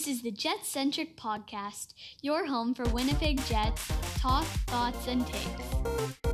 This is the Jet Centric Podcast, your home for Winnipeg Jets talk, thoughts, and takes.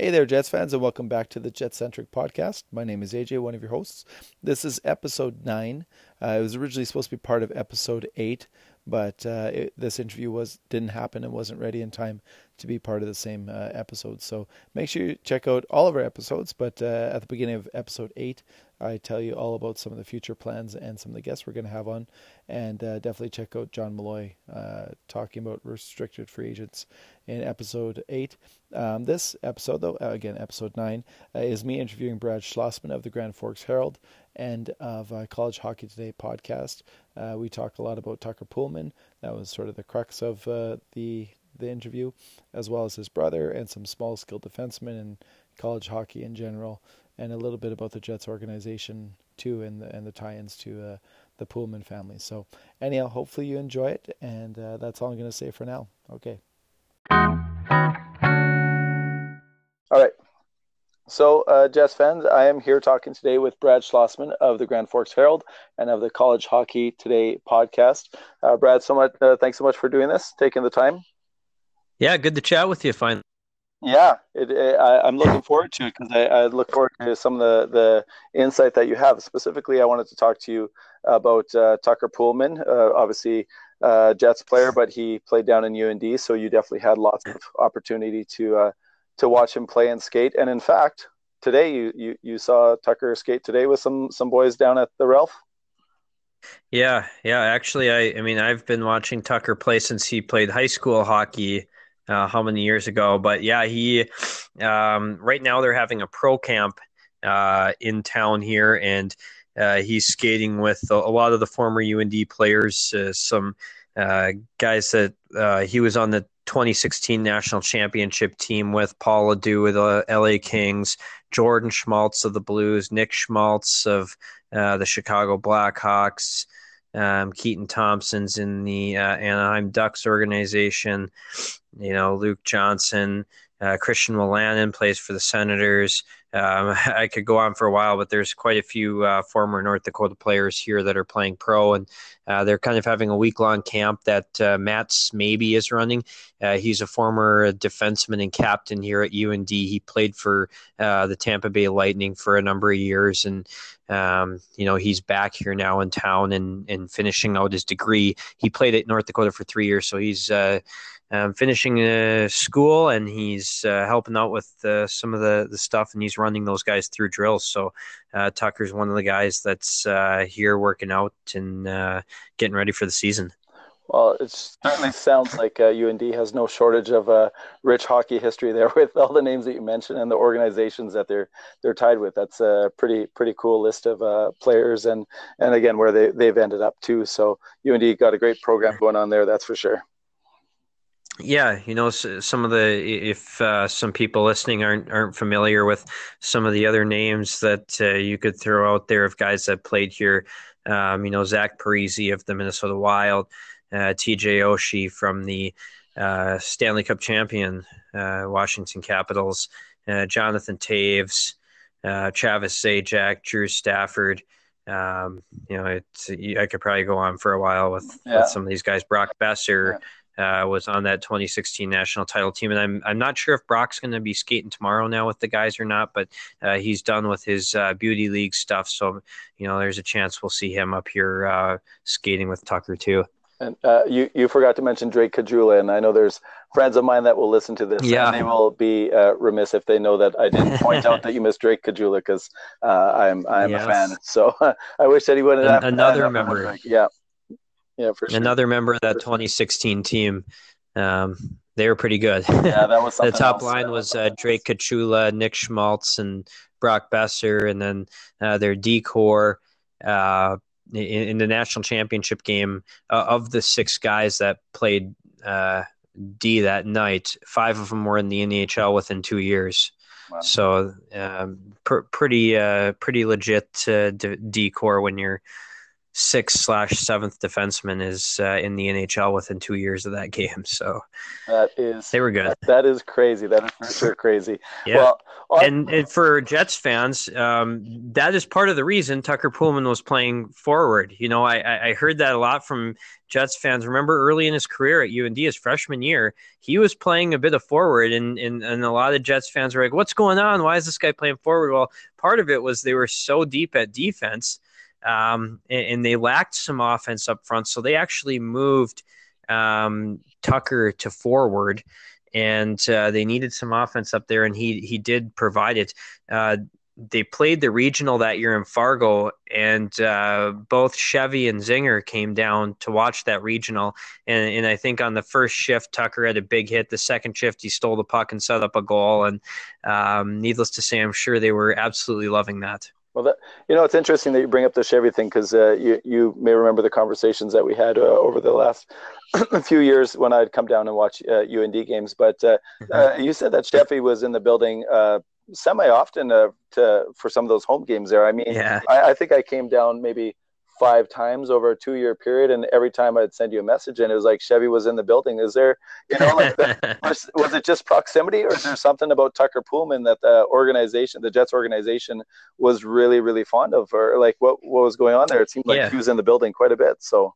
Hey there, Jets fans, and welcome back to the Jet Centric Podcast. My name is AJ, one of your hosts. This is episode nine. Uh, it was originally supposed to be part of episode eight, but uh, it, this interview was didn't happen and wasn't ready in time to be part of the same uh, episode. So make sure you check out all of our episodes. But uh, at the beginning of episode eight, I tell you all about some of the future plans and some of the guests we're going to have on. And uh, definitely check out John Malloy uh, talking about restricted free agents in episode 8. Um, this episode, though, uh, again, episode 9, uh, is me interviewing Brad Schlossman of the Grand Forks Herald and of uh, College Hockey Today podcast. Uh, we talk a lot about Tucker Poolman. That was sort of the crux of the the interview, as well as his brother and some small skill defensemen and college hockey in general and a little bit about the Jets organization too, and the and the tie-ins to uh, the Poolman family. So, anyhow, hopefully you enjoy it, and uh, that's all I'm going to say for now. Okay. All right. So, uh, Jets fans, I am here talking today with Brad Schlossman of the Grand Forks Herald and of the College Hockey Today podcast. Uh, Brad, so much, uh, thanks so much for doing this, taking the time. Yeah, good to chat with you. Finally. Yeah, it, it, I, am looking forward to it because I, I, look forward to some of the, the insight that you have. Specifically, I wanted to talk to you about uh, Tucker Poolman, uh, obviously uh, Jets player, but he played down in UND, so you definitely had lots of opportunity to uh, to watch him play and skate. And in fact, today you, you you saw Tucker skate today with some some boys down at the Ralph. Yeah, yeah. Actually, I I mean I've been watching Tucker play since he played high school hockey uh, how many years ago. But yeah, he um, right now they're having a pro camp uh, in town here, and uh, he's skating with a, lot of the former UND players, uh, some uh, guys that uh, he was on the 2016 national championship team with Paul LaDue with the LA Kings, Jordan Schmaltz of the Blues, Nick Schmaltz of the Chicago Blackhawks. Um, Keaton Thompson's in the uh, Anaheim Ducks organization. You know, Luke Johnson, uh, Christian Wolanin plays for the Senators. Um, I could go on for a while, but there's quite a few uh, former North Dakota players here that are playing pro, and uh, they're kind of having a week long camp that uh, Smaby's running. Uh, he's a former defenseman and captain here at UND. He played for uh, the Tampa Bay Lightning for a number of years, and um, you know he's back here now in town and and finishing out his degree. He played at North Dakota for three years, so he's uh, um, finishing uh, school and he's uh, helping out with uh, some of the, the stuff and he's running those guys through drills. So uh, Tucker's one of the guys that's uh, here working out and uh, getting ready for the season. Well, it certainly sounds like UND has no shortage of rich hockey history there with all the names that you mentioned and the organizations that they're they're tied with. That's a pretty pretty cool list of players and and again where they they've ended up too. So UND got a great program going on there. That's for sure. Yeah, you know, some of the if uh, some people listening aren't aren't familiar with some of the other names that uh, you could throw out there of guys that played here, um, you know, Zach Parise of the Minnesota Wild, uh, T.J. Oshie from the uh, Stanley Cup champion uh, Washington Capitals, uh, Jonathan Toews, Travis Zajac, Drew Stafford. Um, you know, it's I could probably go on for a while with, yeah. with some of these guys. Brock Boeser. Yeah uh, was on that 2016 national title team, and I'm I'm not sure if Brock's going to be skating tomorrow now with the guys or not, but uh, he's done with his uh, beauty league stuff, so you know there's a chance we'll see him up here uh, skating with Tucker too. And uh, you you forgot to mention Drake Caggiula, and I know there's friends of mine that will listen to this, yeah. and they will be uh, remiss if they know that I didn't point out that you missed Drake Caggiula because I'm I'm yes. a fan. So I wish that he would have another member. Yeah, yeah, for sure. Another member of that 2016 team. Um, they were pretty good. Yeah, that was the top else. line was uh, Drake Caggiula, Nick Schmaltz, and Brock Boeser, and then uh, their D corps. Uh, in, in, the national championship game uh, of the six guys that played uh, D that night, five of them were in the NHL within two years. Wow. So um, pr- pretty uh, pretty legit uh, d- decor when you're sixth slash seventh defenseman is uh, in the NHL within two years of that game. So that is they were good. That is crazy. That is sure crazy. yeah. Well, and, and for Jets fans, um, that is part of the reason Tucker Poolman was playing forward. You know, I, I heard that a lot from Jets fans. Remember early in his career at UND, his freshman year, he was playing a bit of forward, and, and, and a lot of Jets fans were like, What's going on? Why is this guy playing forward? Well, part of it was they were so deep at defense um, and, and, they lacked some offense up front. So they actually moved um, Tucker to forward, and uh, they needed some offense up there, and he he did provide it. Uh, they played the regional that year in Fargo, and uh, both Chevy and Zinger came down to watch that regional. And, and, I think on the first shift, Tucker had a big hit. The second shift, he stole the puck and set up a goal. And um, needless to say, I'm sure they were absolutely loving that. Well, that, you know, it's interesting that you bring up the Chevy thing because uh, you you may remember the conversations that we had uh, over the last few years when I'd come down and watch uh, UND games. But uh, mm-hmm. uh, you said that Chevy was in the building uh, semi often to for some of those home games there. I mean, yeah. I, I think I came down maybe five times over a two year period, and every time I'd send you a message, and it was like Chevy was in the building. Is there, you know, like the, was, was, it just proximity, or is there something about Tucker Poolman that the organization, the Jets organization, was really really fond of, or like what what was going on there? It seemed like yeah. he was in the building quite a bit. So.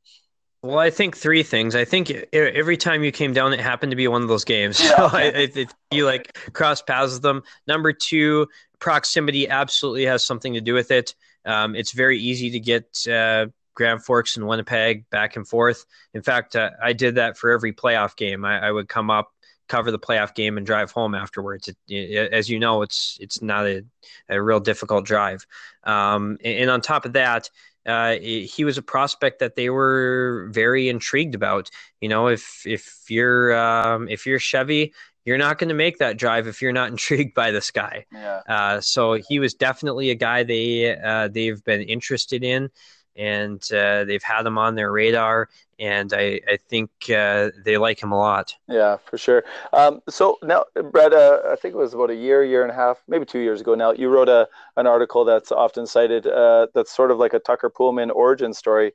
Well, I think three things. I think every time you came down, it happened to be one of those games. Yeah. So I, I, you like cross paths with them. Number two, proximity absolutely has something to do with it. Um, it's very easy to get uh, Grand Forks and Winnipeg back and forth. In fact, uh, I did that for every playoff game. I, I, would come up, cover the playoff game, and drive home afterwards. It, it, as you know, it's it's not a, a real difficult drive. Um, and, and, on top of that, uh, he was a prospect that they were very intrigued about. You know, if if you're um, if you're Chevy, you're not going to make that drive if you're not intrigued by this guy. Yeah. Uh, so he was definitely a guy they uh, they've been interested in, and uh, they've had him on their radar. And I, I think uh, they like him a lot. Yeah, for sure. Um, so now, Brett, uh, I think it was about a year, year and a half, maybe two years ago now. You wrote a an article that's often cited. Uh, that's sort of like a Tucker Poolman origin story.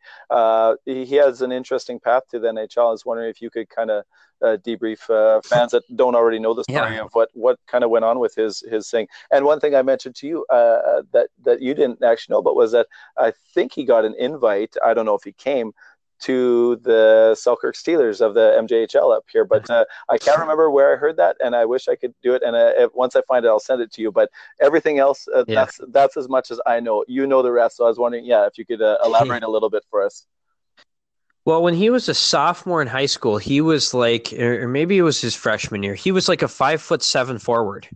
he, he has an interesting path to the NHL. I was wondering if you could kind of uh, debrief uh, fans that don't already know the story yeah. of what what kind of went on with his his thing. And one thing I mentioned to you uh, uh, that that you didn't actually know, but was that I think he got an invite. I don't know if he came to the Selkirk Steelers of the MJHL up here, but uh, I can't remember where I heard that, and I wish I could do it. And uh, if, once I find it, I'll send it to you. But everything else, uh, yeah. that's that's as much as I know. You know the rest, so I was wondering, yeah, if you could uh, elaborate a little bit for us. Well, when he was a sophomore in high school, he was like, or maybe it was his freshman year, he was like a five foot seven forward.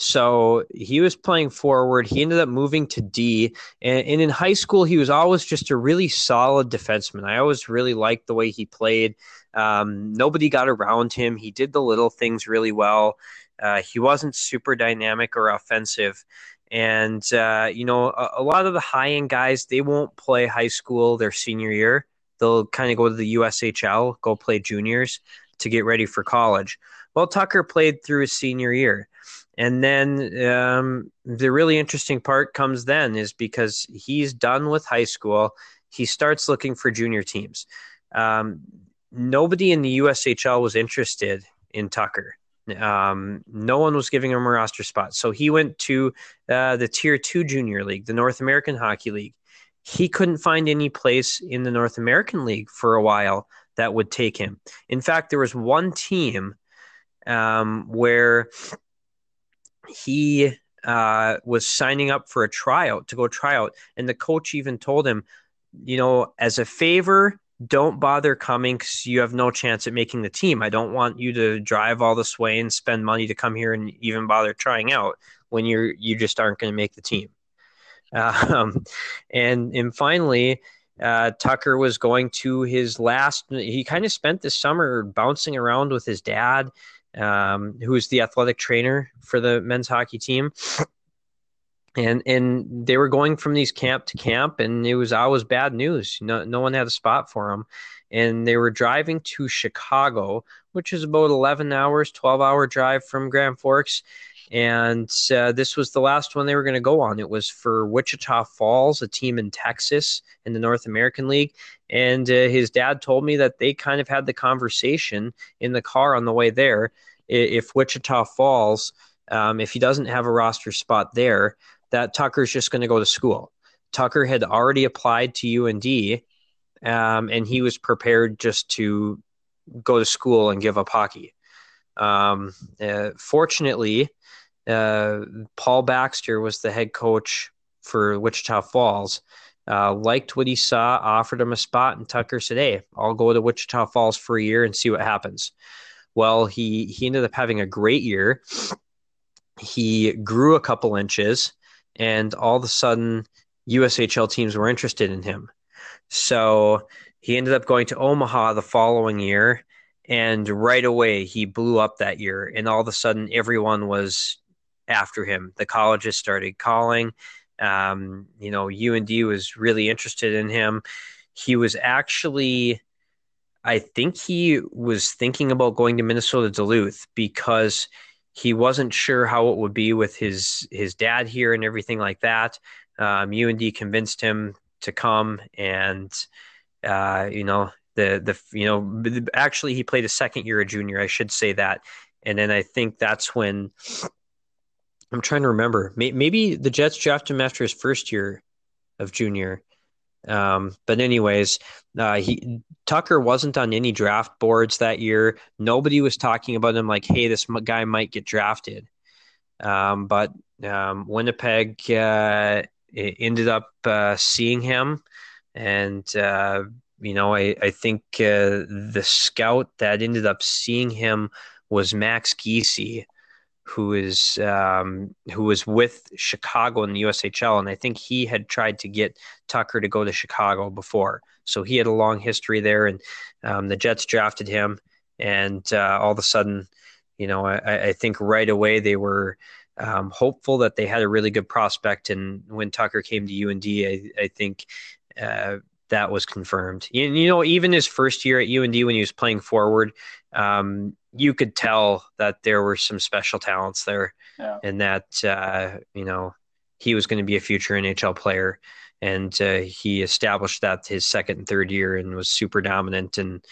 So he was playing forward. He ended up moving to D. And, and, in high school, he was always just a really solid defenseman. I always really liked the way he played. Um, nobody got around him. He did the little things really well. Uh, he wasn't super dynamic or offensive. And, uh, you know, a, a lot of the high end guys, they won't play high school their senior year they'll kind of go to the USHL, go play juniors to get ready for college. Well, Tucker played through his senior year. And then um, the really interesting part comes then is because he's done with high school, he starts looking for junior teams. Um, nobody in the USHL was interested in Tucker. Um, no one was giving him a roster spot. So he went to uh, the Tier 2 Junior League, the North American Hockey League he couldn't find any place in the North American League for a while that would take him. In fact, there was one team um, where he uh, was signing up for a tryout to go tryout, and the coach even told him, you know, as a favor, don't bother coming because you have no chance at making the team. I don't want you to drive all this way and spend money to come here and even bother trying out when you're you just aren't going to make the team. Um, and and finally, uh, Tucker was going to his last. He kind of spent the summer bouncing around with his dad, um, who was the athletic trainer for the men's hockey team. and and they were going from these camp to camp, and it was always bad news. No, no one had a spot for them, and they were driving to Chicago, which is about eleven hours, twelve hour drive from Grand Forks, and uh, this was the last one they were going to go on. It was for Wichita Falls, a team in Texas in the North American League, and uh, his dad told me that they kind of had the conversation in the car on the way there. If Wichita Falls, um, if he doesn't have a roster spot there, that Tucker's just going to go to school. Tucker had already applied to UND, um, and he was prepared just to go to school and give up hockey. Um, uh, fortunately, uh, Paul Baxter was the head coach for Wichita Falls. Uh, liked what he saw, offered him a spot, and Tucker said, "Hey, I'll go to Wichita Falls for a year and see what happens." Well, he he ended up having a great year. He grew a couple inches and all of a sudden USHL teams were interested in him. So he ended up going to Omaha the following year, and right away he blew up that year. And all of a sudden, everyone was after him. The colleges started calling. Um, you know, UND was really interested in him. He was actually, I think he was thinking about going to Minnesota Duluth because he wasn't sure how it would be with his his dad here and everything like that. Um, UND convinced him to come, and uh, you know the the you know actually he played a second year of junior. I should say that, and then I think that's when I'm trying to remember. Maybe the Jets drafted him after his first year of junior. Um, but anyways, uh, he Tucker wasn't on any draft boards that year. Nobody was talking about him like, "Hey, this guy might get drafted." Um, but um, Winnipeg uh, ended up uh, seeing him, and uh, you know, I I think uh, the scout that ended up seeing him was Max Giese who is um, who was with Chicago in the USHL, and I think he had tried to get Tucker to go to Chicago before, so he had a long history there, and um, the Jets drafted him, and uh, all of a sudden, you know, I, I think right away they were um, hopeful that they had a really good prospect, and when Tucker came to UND, I, I think. Uh, that was confirmed. You, you know, even his first year at UND when he was playing forward, um, you could tell that there were some special talents there, yeah. and that uh, you know he was going to be a future NHL player. And uh, he established that his second and third year and was super dominant. And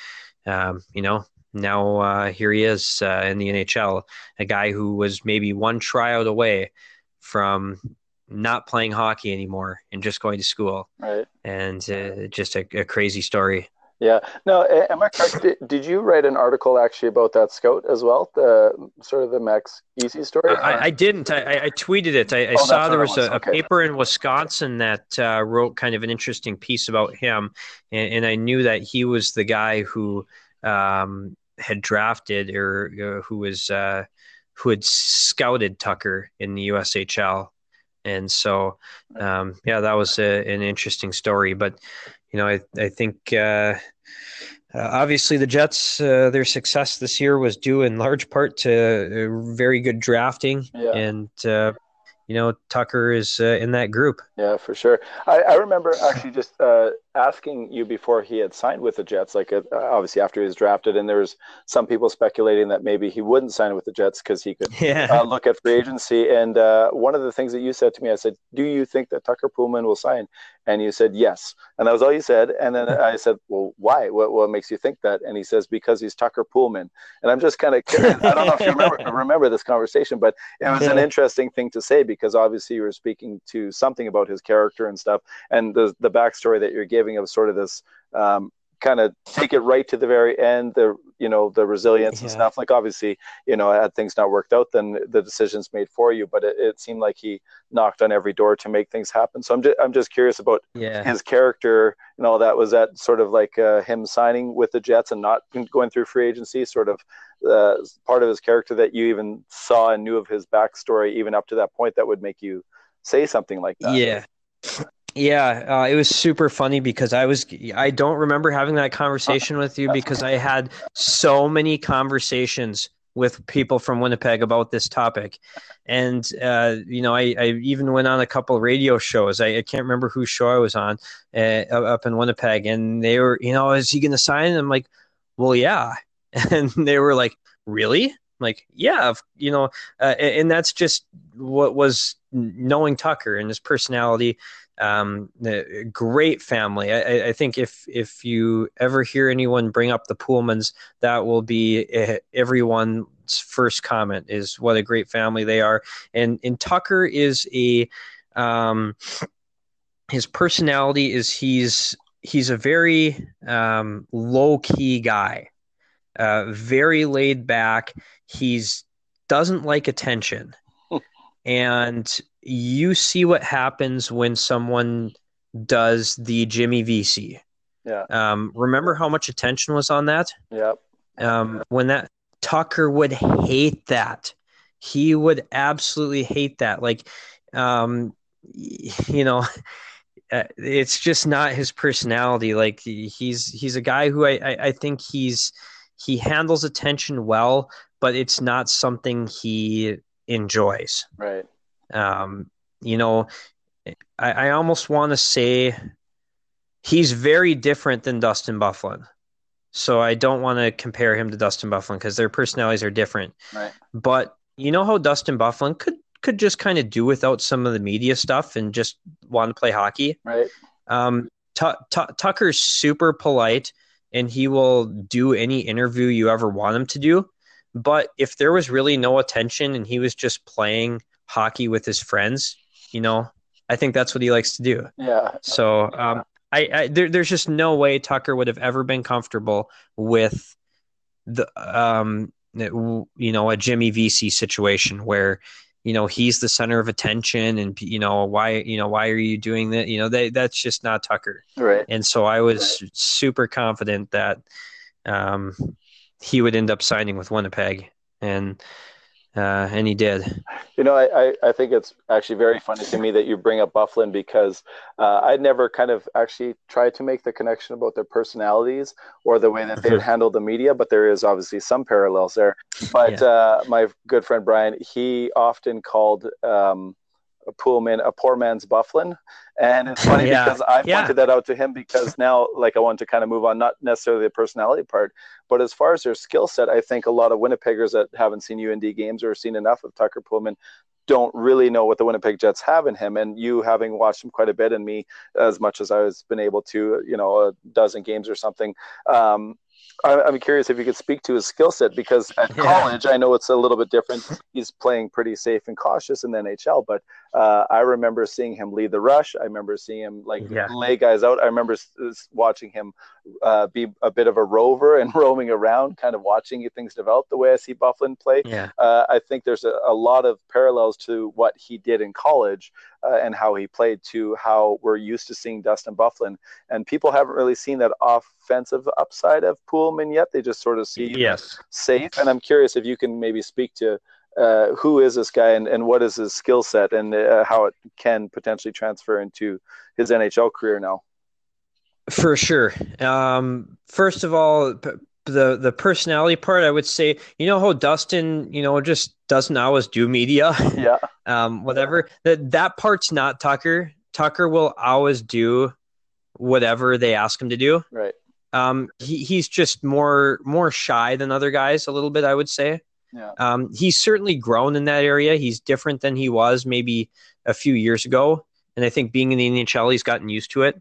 um, you know now uh, here he is uh, in the NHL, a guy who was maybe one tryout away from not playing hockey anymore and just going to school. Right. And uh, just a, a, crazy story. Yeah. No, am I correct? did, did, you write an article actually about that scout as well? The sort of the Max Giese story? I, I didn't. I, I, tweeted it. I, I oh, saw there was. A, okay. a, paper in Wisconsin that uh, wrote kind of an interesting piece about him, and, and I knew that he was the guy who um, had drafted or uh, who was uh, who had scouted Tucker in the USHL and so um, yeah, that was a, an interesting story. But you know, I I think. Uh, obviously, the Jets, uh, their success this year was due in large part to uh, very good drafting, yeah. and uh, you know Tucker is uh, in that group. Yeah, for sure. I, I remember actually just uh, asking you before he had signed with the Jets, like uh, obviously after he was drafted, and there was some people speculating that maybe he wouldn't sign with the Jets because he could yeah. uh, look at free agency. And uh, one of the things that you said to me, I said, "Do you think that Tucker Poolman will sign?" And you said yes, and that was all you said. And then I said, "Well, why? What, what makes you think that?" And he says, "Because he's Tucker Poolman." And I'm just kind of curious. I don't know if you remember, remember this conversation, but it was yeah. an interesting thing to say because obviously you were speaking to something about his character and stuff, and the the backstory that you're giving of sort of this um, kind of take it right to the very end the you know the resilience yeah. and stuff. Like obviously you know had things not worked out then the decisions made for you but it, it, seemed like he knocked on every door to make things happen. So i'm just i'm just curious about yeah. his character and all that. Was that sort of like uh, him signing with the jets and not going through free agency sort of uh, part of his character that you even saw and knew of his backstory even up to that point that would make you say something like that? Yeah yeah, uh, it was super funny because I was I don't remember having that conversation with you because I had so many conversations with people from Winnipeg about this topic. And, uh, you know, I, I, even went on a couple radio shows. I, I, can't remember whose show I was on uh, up in Winnipeg. And they were, you know, is he going to sign? And I'm like, well, yeah. And they were like, really? I'm like, yeah, you know, uh, and that's just what was knowing Tucker and his personality. Um, great family. I, I, think if if you ever hear anyone bring up the Poolmans, that will be eh, everyone's first comment is what a great family they are. And and Tucker is a um, his personality is he's he's a very um, low key guy, uh, very laid back. He's doesn't like attention, and you see what happens when someone does the Jimmy Vesey. Yeah. Um, remember how much attention was on that? Yep. Um, when that Tucker would hate that. He would absolutely hate that. Like, um, you know, uh, it's just not his personality. Like he's he's a guy who I, I, I think he's he handles attention well, but it's not something he enjoys. Right. Um, you know, I, I almost want to say he's very different than Dustin Byfuglien. So I don't want to compare him to Dustin Byfuglien because their personalities are different. Right. But you know how Dustin Byfuglien could could just kind of do without some of the media stuff and just want to play hockey. Right. Um, T- T- Tucker's super polite and he will do any interview you ever want him to do. But if there was really no attention and he was just playing hockey with his friends, you know, I think that's what he likes to do. Yeah. So um, I, I there, there's just no way Tucker would have ever been comfortable with the um you know a Jimmy Vesey situation where you know he's the center of attention and you know why you know why are you doing that you know they, that's just not Tucker right and so I was right. super confident that um he would end up signing with Winnipeg and uh, and he did. You know, I, I, I, think it's actually very funny to me that you bring up Byfuglien because uh, I'd never kind of actually tried to make the connection about their personalities or the way that they handle the media, but there is obviously some parallels there. But yeah. uh, my good friend Brian, he often called um, Poolman a poor man's Byfuglien. And it's funny yeah. because I yeah. pointed that out to him because now, like, I want to kind of move on, not necessarily the personality part, but as far as their skill set, I think a lot of Winnipeggers that haven't seen UND games or seen enough of Tucker Poolman don't really know what the Winnipeg Jets have in him. And you having watched him quite a bit, and me as much as I was been able to, you know, a dozen games or something. Um, I'm curious if you could speak to his skill set because at yeah. college, I know it's a little bit different. He's playing pretty safe and cautious in the NHL, but uh, I remember seeing him lead the rush. I remember seeing him like yeah. lay guys out. I remember watching him uh, be a bit of a rover and roaming around, kind of watching things develop the way I see Byfuglien play. Yeah. Uh, I think there's a, a, lot of parallels to what he did in college uh, and how he played to how we're used to seeing Dustin Byfuglien. And people haven't really seen that offensive upside of Poolman yet. They just sort of see yes. safe. And I'm curious if you can maybe speak to uh, who is this guy and, and what is his skill set and uh, how it can potentially transfer into his NHL career now. For sure. Um, first of all, p- the the personality part, I would say, you know how Dustin, you know, just doesn't always do media. Yeah. um, whatever. That that part's not Tucker. Tucker will always do whatever they ask him to do. Right. Um, he, he's just more more shy than other guys a little bit, I would say. Yeah. Um, he's certainly grown in that area. He's different than he was maybe a few years ago, and I think being in the NHL, he's gotten used to it.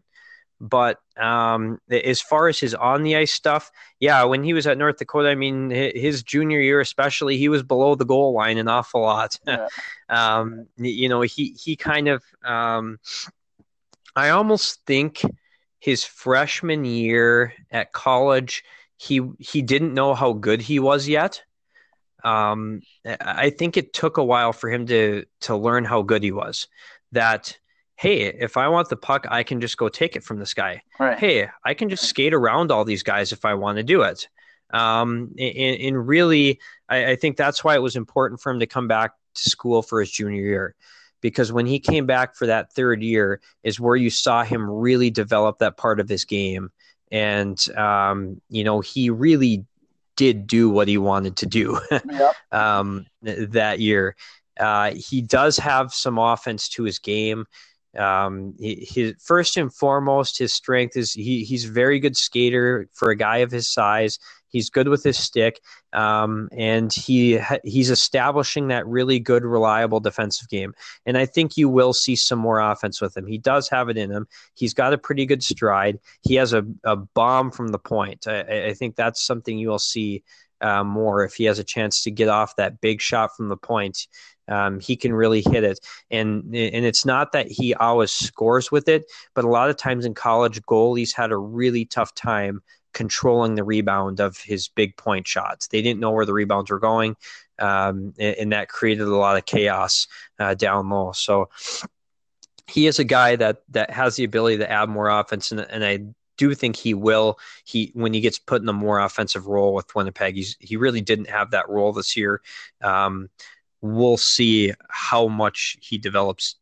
But um, as far as his on the ice stuff, yeah, when he was at North Dakota, I mean, his junior year especially, he was below the goal line an awful lot. Yeah. um, you know, he he kind of, um, I almost think his freshman year at college, he he didn't know how good he was yet. Um, I think it took a while for him to to learn how good he was. That hey, if I want the puck, I can just go take it from this guy. Right. Hey, I can just skate around all these guys if I want to do it. Um, and, and really, I, I, think that's why it was important for him to come back to school for his junior year. Because when he came back for that third year, is where you saw him really develop that part of his game. And, um, you know, he really did do what he wanted to do Yep. um, that year. Uh, he does have some offense to his game. Um, he, his first and foremost, his strength is he, he's a very good skater for a guy of his size. He's good with his stick, um, and he he's establishing that really good, reliable defensive game. And I think you will see some more offense with him. He does have it in him. He's got a pretty good stride. He has a, a bomb from the point. I, I think that's something you will see uh, more if he has a chance to get off that big shot from the point. Um, he can really hit it, and and it's not that he always scores with it, but a lot of times in college, goalies had a really tough time controlling the rebound of his big point shots. They didn't know where the rebounds were going, um, and, and, that created a lot of chaos uh, down low. So he is a guy that that has the ability to add more offense, and, and I do think he will. He when he gets put in a more offensive role with Winnipeg, he's, he really didn't have that role this year. Um, we'll see how much he develops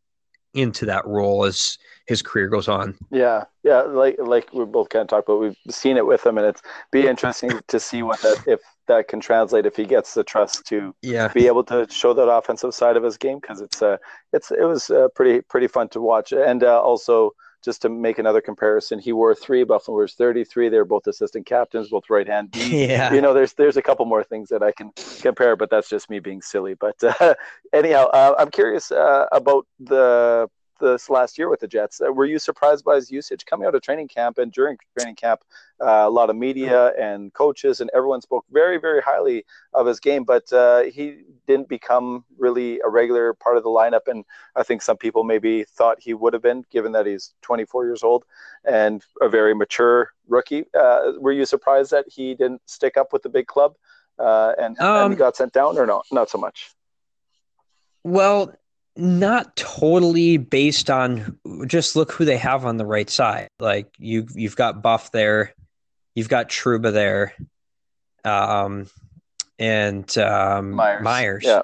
into that role as his career goes on. Yeah, yeah, like like we both kind of talked about, we've seen it with him, and it's be interesting to see what that if that can translate if he gets the trust to yeah. be able to show that offensive side of his game because it's uh it's it was uh, pretty pretty fun to watch, and uh, also just to make another comparison, he wore three. Buffalo wears 33. They're both assistant captains, both right hand. Yeah. You know, there's there's a couple more things that I can compare, but that's just me being silly. But uh, anyhow, uh, I'm curious uh, about the this last year with the Jets. Uh, were you surprised by his usage coming out of training camp and during training camp? Uh, a lot of media and coaches and everyone spoke very, very highly of his game, but uh, he didn't become really a regular part of the lineup. And I think some people maybe thought he would have been, given that he's 24 years old and a very mature rookie. Uh, were you surprised that he didn't stick up with the big club uh, and, um, and got sent down, or no? Not so much. Well, not totally based on just look who they have on the right side. Like you you've got Buff there, you've got Trouba there, um, and um, Myers. Myers. Yeah.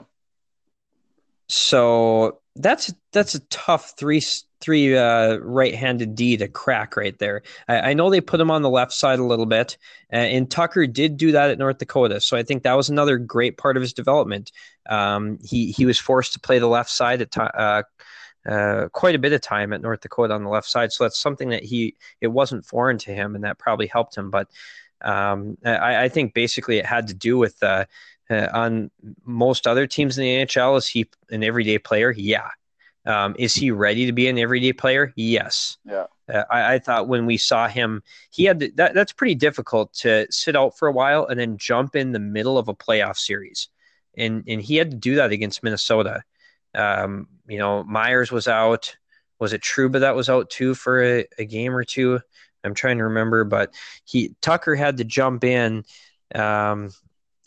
So that's that's a tough three three uh, right-handed D to crack right there. I, I, know they put him on the left side a little bit, uh, and Tucker did do that at North Dakota. So I think that was another great part of his development. Um, he he was forced to play the left side at. Uh, uh, quite a bit of time at North Dakota on the left side, so that's something that he it wasn't foreign to him, and that probably helped him. But um, I, I, think basically it had to do with uh, uh, on most other teams in the NHL. Is he an everyday player? Yeah, um, is he ready to be an everyday player? Yes. Yeah. Uh, I, I, thought when we saw him, he had to, that. That's pretty difficult to sit out for a while and then jump in the middle of a playoff series, and and he had to do that against Minnesota. Um, you know, Myers was out. Was it Trouba that was out too for a, a game or two? I'm trying to remember, but he Tucker had to jump in um,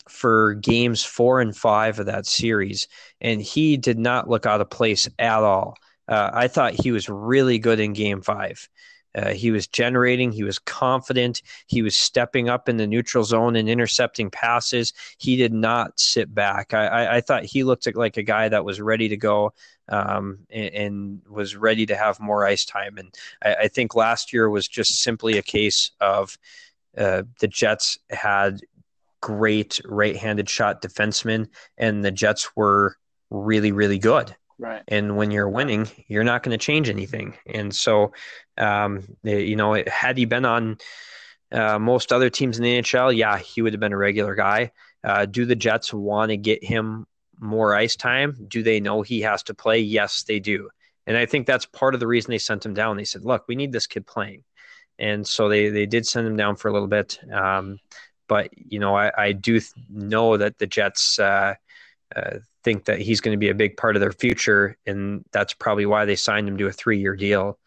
for games four and five of that series, and he did not look out of place at all. Uh, I thought he was really good in game five. Uh, he was generating. He was confident. He was stepping up in the neutral zone and intercepting passes. He did not sit back. I, I, I thought he looked like a guy that was ready to go um, and, and, was ready to have more ice time. And I, I think last year was just simply a case of uh, the Jets had great right-handed shot defensemen, and the Jets were really, really good. Right. And when you're winning, you're not going to change anything. And so, um, you know, had he been on uh, most other teams in the NHL, yeah, he would have been a regular guy. Uh, do the Jets want to get him more ice time? Do they know he has to play? Yes, they do. And I think that's part of the reason they sent him down. They said, look, we need this kid playing. And so they, they did send him down for a little bit. Um, but you know, I, I do th- know that the Jets uh, uh, think that he's going to be a big part of their future, and that's probably why they signed him to a three-year deal,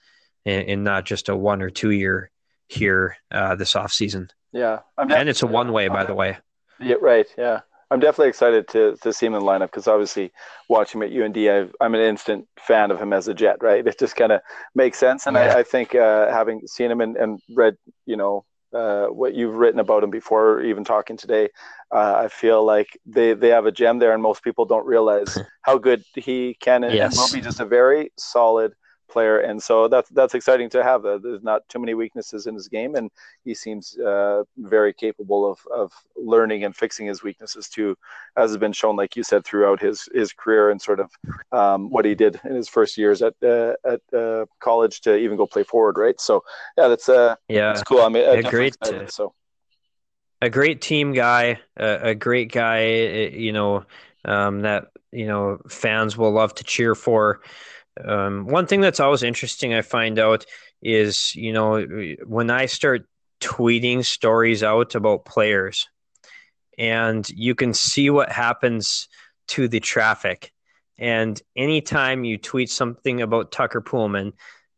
and, and not just a one or two-year here uh, this offseason. Yeah, and it's a one-way, by the way. Yeah, right. Yeah, I'm definitely excited to to see him in the lineup because obviously watching him at UND, i am an instant fan of him as a Jet. Right, it just kind of makes sense, and yeah. I, I, think uh, having seen him and, and read, you know, uh, what you've written about him before, even talking today, uh, I feel like they, they have a gem there, and most people don't realize how good he can and, yes. will be. Just a very solid player, and so that's that's exciting to have. Uh, there's not too many weaknesses in his game, and he seems uh, very capable of of learning and fixing his weaknesses too, as has been shown, like you said, throughout his his career and sort of um, what he did in his first years at uh, at uh, college to even go play forward, right? So yeah, that's uh yeah, that's cool. I mean, a great excited, so a great team guy, a, a great guy, eh, you know, um, that you know fans will love to cheer for. Um, one thing that's always interesting, I find out, is you know when I start tweeting stories out about players, and you can see what happens to the traffic. And anytime you tweet something about Tucker Poolman,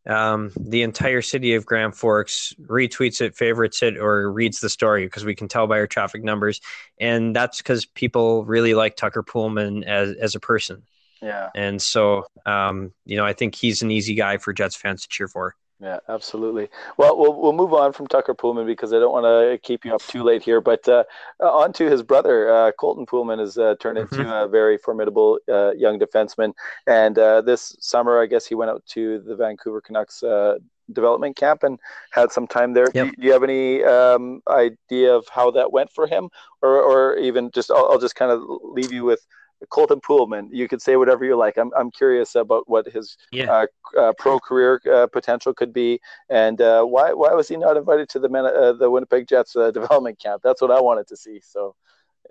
um, the entire city of Grand Forks retweets it, favorites it, or reads the story because we can tell by our traffic numbers, and that's because people really like Tucker Poolman as as a person. Yeah, and so um, you know, I think he's an easy guy for Jets fans to cheer for. Yeah, absolutely. Well, we'll we'll move on from Tucker Poolman because I don't want to keep you up too late here. But uh, on to his brother, uh, Colton Poolman, has uh, turned into mm-hmm. a very formidable uh, young defenseman. And uh, this summer, I guess he went out to the Vancouver Canucks uh, development camp and had some time there. Yep. Do, do, you have any um, idea of how that went for him, or or even just I'll, I'll just kind of leave you with Colton Poolman. You could say whatever you like. I'm, I'm curious about what his yeah. uh, uh, pro career uh, potential could be, and uh, why why was he not invited to the uh, the Winnipeg Jets uh, development camp? That's what I wanted to see. So,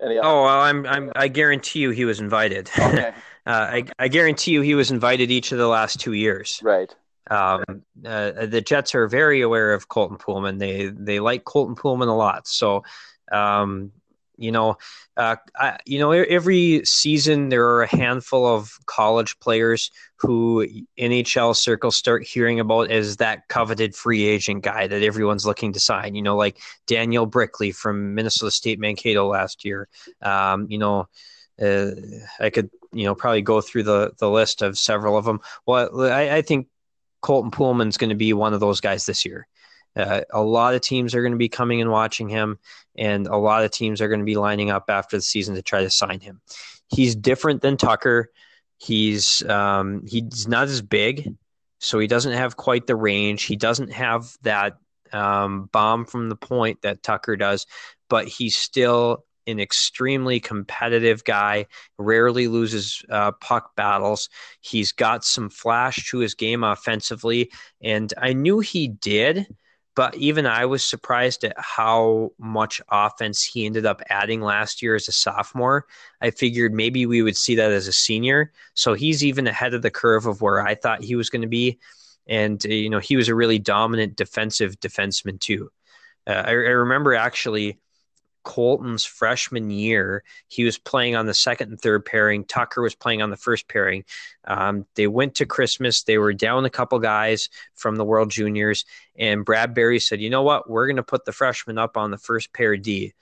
any oh, well, I'm I'm I guarantee you he was invited. Okay. I I guarantee you he was invited each of the last two years. Right. Um, the Jets are very aware of Colton Poolman. They they like Colton Poolman a lot. So. Um, you know, uh, I, you know, every season there are a handful of college players who NHL circles start hearing about as that coveted free agent guy that everyone's looking to sign. You know, like Daniel Brickley from Minnesota State Mankato last year. Um, you know, uh, I could you know probably go through the the list of several of them. Well, I, I think Colton Poolman's going to be one of those guys this year. Uh, a lot of teams are going to be coming and watching him, and a lot of teams are going to be lining up after the season to try to sign him. He's different than Tucker. He's um, he's not as big, so he doesn't have quite the range. He doesn't have that um, bomb from the point that Tucker does, but he's still an extremely competitive guy, rarely loses uh, puck battles. He's got some flash to his game offensively, and I knew he did but even I was surprised at how much offense he ended up adding last year as a sophomore. I figured maybe we would see that as a senior. So he's even ahead of the curve of where I thought he was going to be. And, uh, you know, he was a really dominant defensive defenseman too. Uh, I, I remember actually Colton's freshman year, he was playing on the second and third pairing. Tucker was playing on the first pairing. Um, they went to Christmas. They were down a couple guys from the World Juniors, and Brad Berry said, "You know what? We're going to put the freshman up on the first pair D."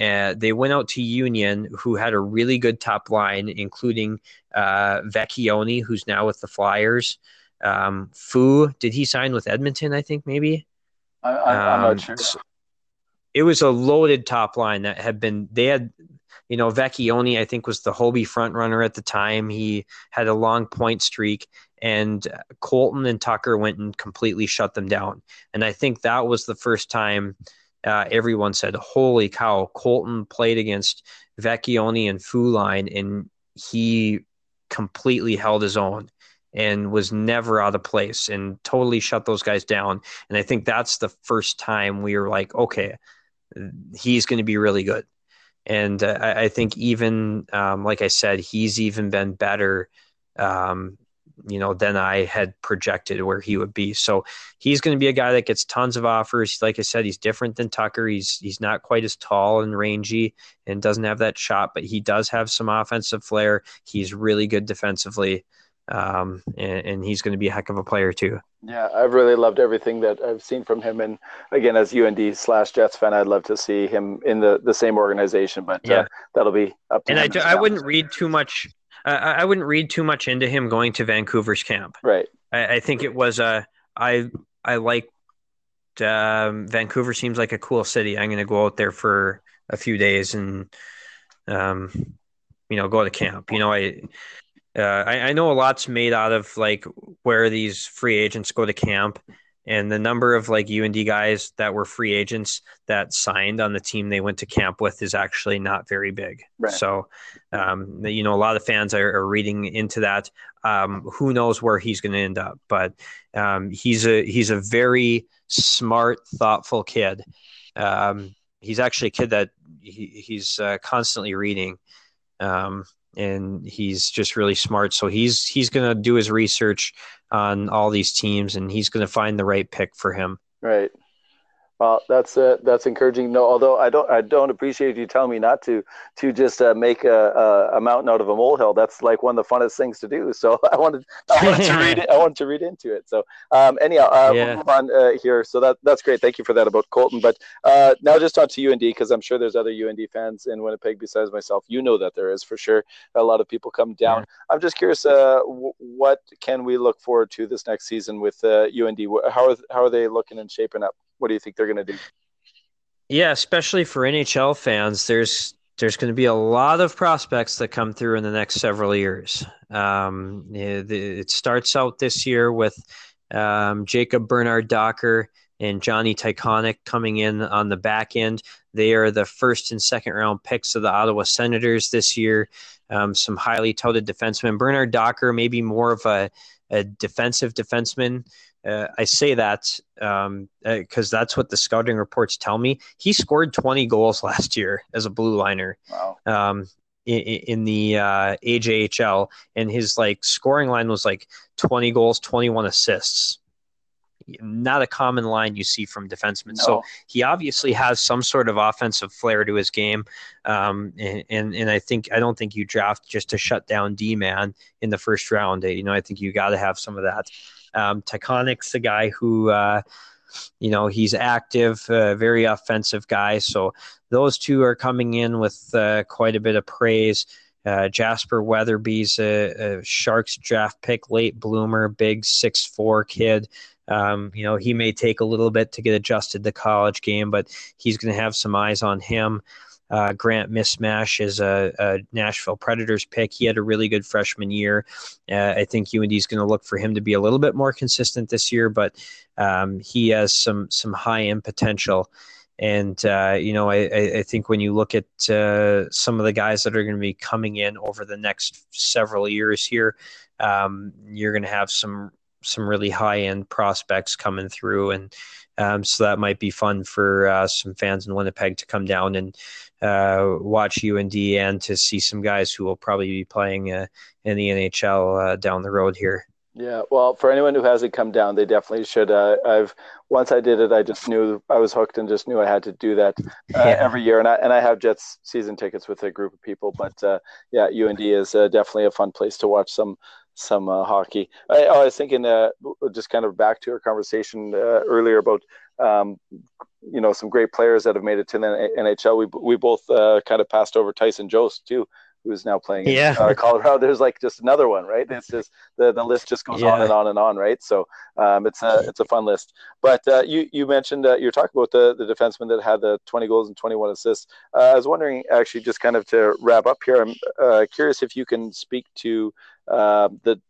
Uh, they went out to Union, who had a really good top line, including uh, Vecchione, who's now with the Flyers. Um, Foo, did he sign with Edmonton? I think maybe. I, am um, not sure it was a loaded top line that had been they had you know Vecchione I think was the Hobey front runner at the time. He had a long point streak and Colton and Tucker went and completely shut them down. And I think that was the first time uh, everyone said, "Holy cow!" Colton played against Vecchione and Foo line, and he completely held his own and was never out of place and totally shut those guys down. And I think that's the first time we were like, okay, he's going to be really good. And uh, I, I, think even um, like I said, he's even been better, um, you know, than I had projected where he would be. So he's going to be a guy that gets tons of offers. Like I said, he's different than Tucker. He's he's not quite as tall and rangy and doesn't have that shot, but he does have some offensive flair. He's really good defensively um, and, and, he's going to be a heck of a player too. Yeah, I've really loved everything that I've seen from him, and again, as UND slash Jets fan, I'd love to see him in the, the same organization. But uh, yeah. Uh, that'll be up to. And I, do, I wouldn't read too much. Uh, I wouldn't read too much into him going to Vancouver's camp. Right. I, I think it was a. Uh, I I like. Um, Vancouver seems like a cool city. I'm going to go out there for a few days and, um, you know, go to camp. You know, I uh, I, I know a lot's made out of like where these free agents go to camp and the number of like UND guys that were free agents that signed on the team they went to camp with is actually not very big. Right. So, um, you know, a lot of fans are, are reading into that. Um, who knows where he's going to end up? But um, he's a he's a very smart, thoughtful kid. Um, he's actually a kid that he, he's uh, constantly reading. And he's just really smart. So he's he's going to do his research on all these teams, and he's going to find the right pick for him. Right. Well, that's uh, that's encouraging. No, although I don't I don't appreciate you telling me not to to just uh, make a, a, a, mountain out of a molehill. That's like one of the funnest things to do. So I wanted I wanted to read it. I wanted to read into it. So um, anyhow, uh, yeah. we'll move on uh, here. So that that's great. Thank you for that about Colton. But uh, now just talk to UND because I'm sure there's other UND fans in Winnipeg besides myself. You know that there is for sure. A lot of people come down. Yeah. I'm just curious. Uh, w- what can we look forward to this next season with UND? How are how are they looking and shaping up? What do you think they're going to do? Yeah, especially for NHL fans, there's there's going to be a lot of prospects that come through in the next several years. Um, it, it, starts out this year with um, Jacob Bernard Docker and Jonny Tychonick coming in on the back end. They are the first and second round picks of the Ottawa Senators this year. Um, some highly touted defensemen. Bernard Docker, maybe more of a, a defensive defenseman. Uh, I say that because um, uh, that's what the scouting reports tell me. He scored 20 goals last year as a blue liner. Wow. Um, in, in, the uh, AJHL, and his like scoring line was like 20 goals, 21 assists. Not a common line you see from defensemen. No. So he obviously has some sort of offensive flair to his game, um, and, and, and I think I don't think you draft just to shut down D man in the first round. You know, I think you got to have some of that. Um, Tychonick's a guy who, uh, you know, he's active, uh, very offensive guy. So those two are coming in with uh, quite a bit of praise. Uh, Jasper Weatherby's a, a, Sharks draft pick, late bloomer, big six four kid. Um, you know, he may take a little bit to get adjusted to college game, but he's going to have some eyes on him. Uh, Grant Mismash is a, a, Nashville Predators pick. He had a really good freshman year. Uh, I think UND is going to look for him to be a little bit more consistent this year, but um, he has some some high end potential. And uh, you know, I, I, think when you look at uh, some of the guys that are going to be coming in over the next several years here, um, you're going to have some some really high end prospects coming through, and um, so that might be fun for uh, some fans in Winnipeg to come down and uh, watch UND and to see some guys who will probably be playing uh, in the NHL uh, down the road here. Yeah, well, for anyone who hasn't come down, they definitely should. Uh, I've once I did it, I just knew I was hooked and just knew I had to do that uh, yeah. every year. And I and I have Jets season tickets with a group of people, but uh, yeah, UND is uh, definitely a fun place to watch some some uh, hockey. I, I, was thinking, uh, just kind of back to our conversation earlier about um, you know some great players that have made it to the NHL. We we both uh, kind of passed over Tyson Jost too, who's now playing yeah. in uh, Colorado. There's like just another one, right? It's just the, the list just goes yeah. on and on and on, right? So um, it's a it's a fun list. But uh, you you mentioned uh, you're talking about the the defenseman that had the 20 goals and 21 assists. Uh, I was wondering actually just kind of to wrap up here. I'm uh, curious if you can speak to uh, the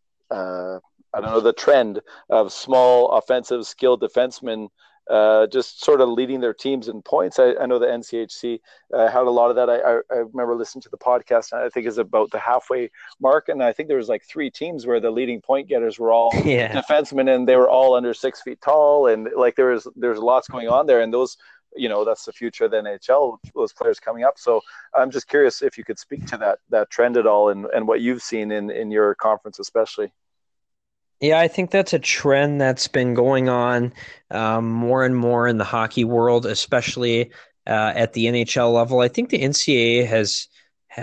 I don't know the trend of small offensive skilled defensemen uh, just sort of leading their teams in points. I, I know the NCHC uh, had a lot of that. I, I, I, remember listening to the podcast, and I think it's about the halfway mark. And I think there was like three teams where the leading point getters were all yeah. defensemen, and they were all under six feet tall, and like there was there's lots going on there, and those. You know that's the future of the NHL. Those players coming up. So I'm just curious if you could speak to that that trend at all, and, and what you've seen in in your conference, especially. Yeah, I think that's a trend that's been going on um, more and more in the hockey world, especially uh, at the NHL level. I think the NCAA has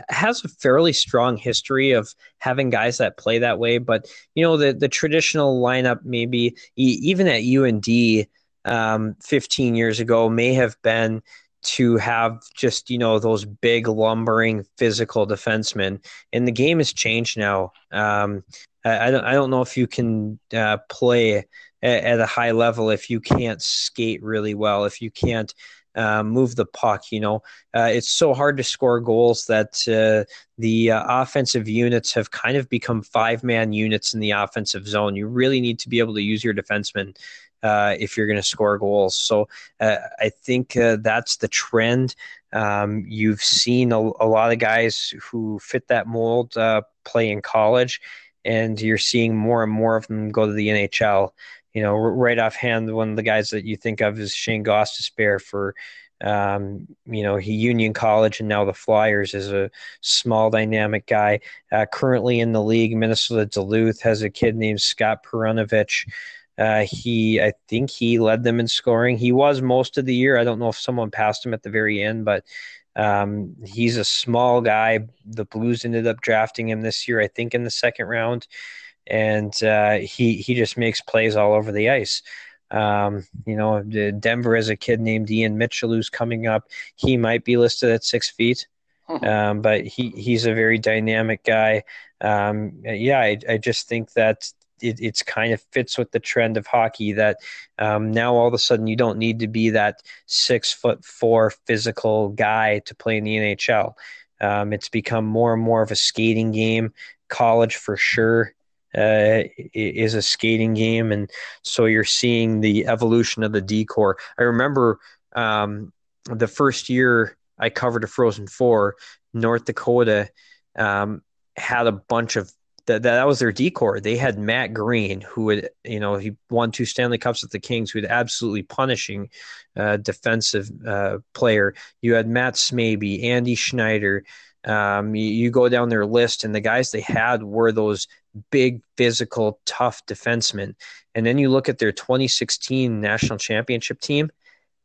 has a fairly strong history of having guys that play that way, but you know the the traditional lineup maybe even at UND um, 15 years ago may have been to have just you know those big lumbering physical defensemen and the game has changed now um, I, don't I don't know if you can uh, play at, at, a high level if you can't skate really well, if you can't uh, move the puck. You know, uh, it's so hard to score goals that uh, the uh, offensive units have kind of become five man units in the offensive zone. You really need to be able to use your defensemen. Uh, if you're going to score goals. So I think that's the trend. Um, you've seen a, a, lot of guys who fit that mold play in college, and you're seeing more and more of them go to the NHL you know, right offhand, one of the guys that you think of is Shane Gostisbehere for, um, you know, he Union College and now the Flyers is a small dynamic guy. Uh, currently in the league, Minnesota Duluth has a kid named Scott Perunovich. Uh, he, I think he led them in scoring. He was most of the year. I don't know if someone passed him at the very end, but um, he's a small guy. The Blues ended up drafting him this year, I think, in the second round and uh, he he just makes plays all over the ice. Um, you know, Denver has a kid named Ian Mitchell who's coming up. He might be listed at six feet, hmm. um, but he he's a very dynamic guy. Um, yeah, I, I just think that it, it's kind of fits with the trend of hockey that um, now all of a sudden you don't need to be that six foot four physical guy to play in the NHL. Um, it's become more and more of a skating game. College for sure uh, is a skating game, and so you're seeing the evolution of the D corps. I remember um, the first year I covered a Frozen Four, North Dakota um, had a bunch of that. That was their D corps. They had Matt Greene, who would you know he won two Stanley Cups with the Kings, who was absolutely punishing uh, defensive uh, player. You had Matt Smaby, Andy Schneider. Um, you, you, go down their list, and the guys they had were those big, physical, tough defensemen. And then you look at their 2016 national championship team,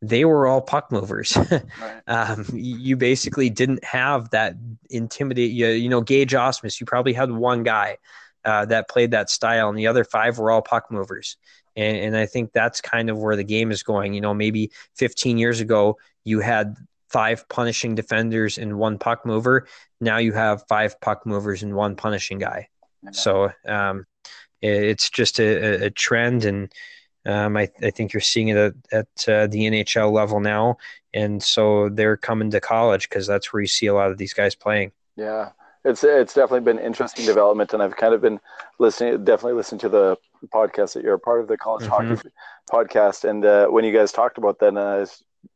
they were all puck movers. right. um, you basically didn't have that intimidate. You, you know, Gage Ausmus, you probably had one guy uh, that played that style, and the other five were all puck movers. And, and I think that's kind of where the game is going. You know, maybe 15 years ago, you had five punishing defenders and one puck mover. Now you have five puck movers and one punishing guy. So um, it's just a, a trend, and um, I, I, think you're seeing it at, at uh, the NHL level now. And so they're coming to college because that's where you see a lot of these guys playing. Yeah, it's it's definitely been interesting development, and I've kind of been listening, definitely listening to the podcast that you're a part of the college mm-hmm. hockey podcast. And uh, when you guys talked about that, uh,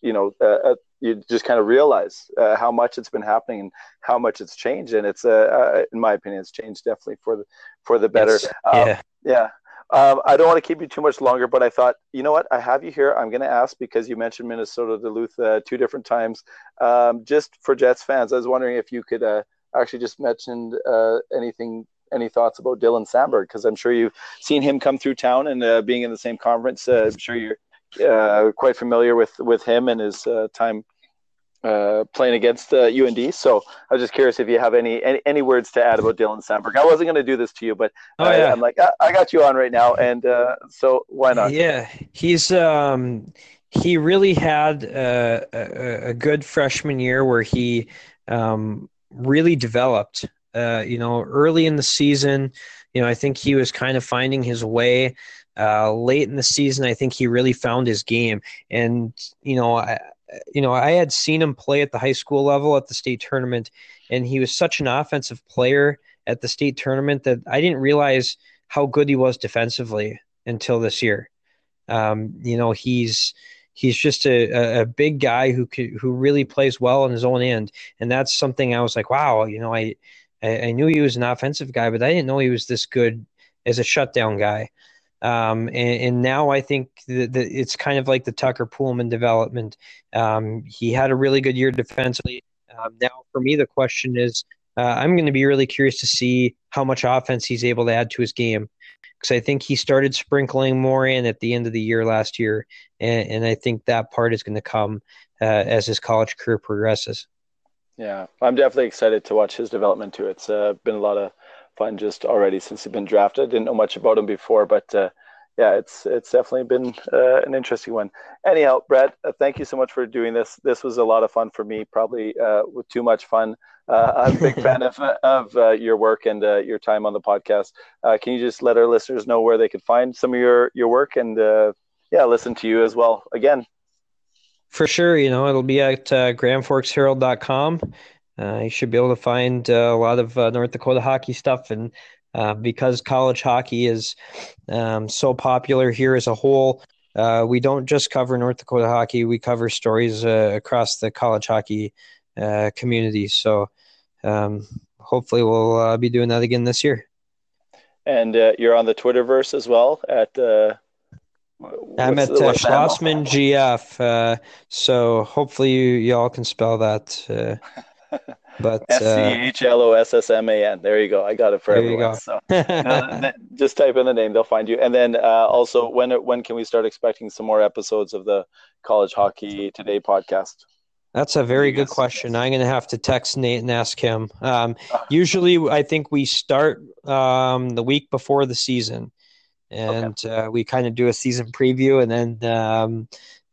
you know, uh, you just kind of realize uh, how much it's been happening and how much it's changed. And it's, uh, uh in my opinion, it's changed definitely for the for the better. Um, yeah. Yeah. Um, I don't want to keep you too much longer, but I thought, you know what, I have you here. I'm going to ask because you mentioned Minnesota Duluth uh, two different times. Um, just for Jets fans, I was wondering if you could uh, actually just mention uh, anything, any thoughts about Dylan Samberg, because I'm sure you've seen him come through town and uh, being in the same conference. Uh, I'm sure you're uh, quite familiar with with him and his time uh, playing against uh, UND. So I was just curious if you have any, any, any words to add about Dylan Samberg. I wasn't going to do this to you, but oh, yeah. I, am like I, I, got you on right now, and uh, so why not? Yeah, he's um, he really had a, a, a, good freshman year where he um, really developed. Uh, you know, early in the season, you know, I think he was kind of finding his way. Uh, late in the season, I think he really found his game. And you know, I, you know, I had seen him play at the high school level at the state tournament, and he was such an offensive player at the state tournament that I didn't realize how good he was defensively until this year. Um, you know, he's he's just a, a big guy who who really plays well on his own end, and that's something I was like, wow, you know, I I knew he was an offensive guy, but I didn't know he was this good as a shutdown guy. Um, and, and, now I think that, it's kind of like the Tucker Poolman development. Um, he had a really good year defensively. Um, now, for me, the question is uh, I'm going to be really curious to see how much offense he's able to add to his game because I think he started sprinkling more in at the end of the year last year. And, and I think that part is going to come uh, as his college career progresses. Yeah, I'm definitely excited to watch his development too. It's uh, been a lot of fun just already since he's been drafted. Didn't know much about him before, but uh, yeah, it's it's definitely been uh, an interesting one. Anyhow, Brett, uh, thank you so much for doing this. This was a lot of fun for me, probably uh, with too much fun. Uh, I'm a big fan of of uh, your work and your time on the podcast. can you just let our listeners know where they could find some of your your work and yeah, listen to you as well again? For sure, you know it'll be at uh, GrandForksHerald.com. Uh, you should be able to find uh, a lot of uh, North Dakota hockey stuff, and uh, because college hockey is um, so popular here as a whole, uh, we don't just cover North Dakota hockey. We cover stories uh, across the college hockey uh, community. So um, hopefully, we'll uh, be doing that again this year. And uh, you're on the Twitterverse as well at. I'm at uh, Schlossman GF, so hopefully you y'all can spell that. But S C H L O S S M A N. There you go. I got it for everyone. So uh, just type in the name; they'll find you. And then uh, also, when when can we start expecting some more episodes of the College Hockey Today podcast? That's a very good question. I'm going to have to text Nate and ask him. Um, usually, I think we start um, the week before the season, and okay. uh, we kind of do a season preview, and then um,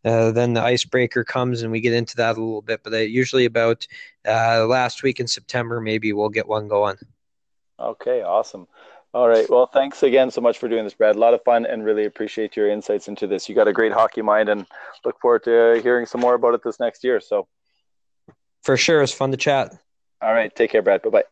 uh, then the icebreaker comes and we get into that a little bit. But uh, usually about uh, last week in September, maybe we'll get one going. Okay, awesome. All right. Well, thanks again so much for doing this, Brad. A lot of fun and really appreciate your insights into this. You got a great hockey mind and look forward to hearing some more about it this next year. So, for sure, it's fun to chat. All right. Take care, Brad. Bye bye.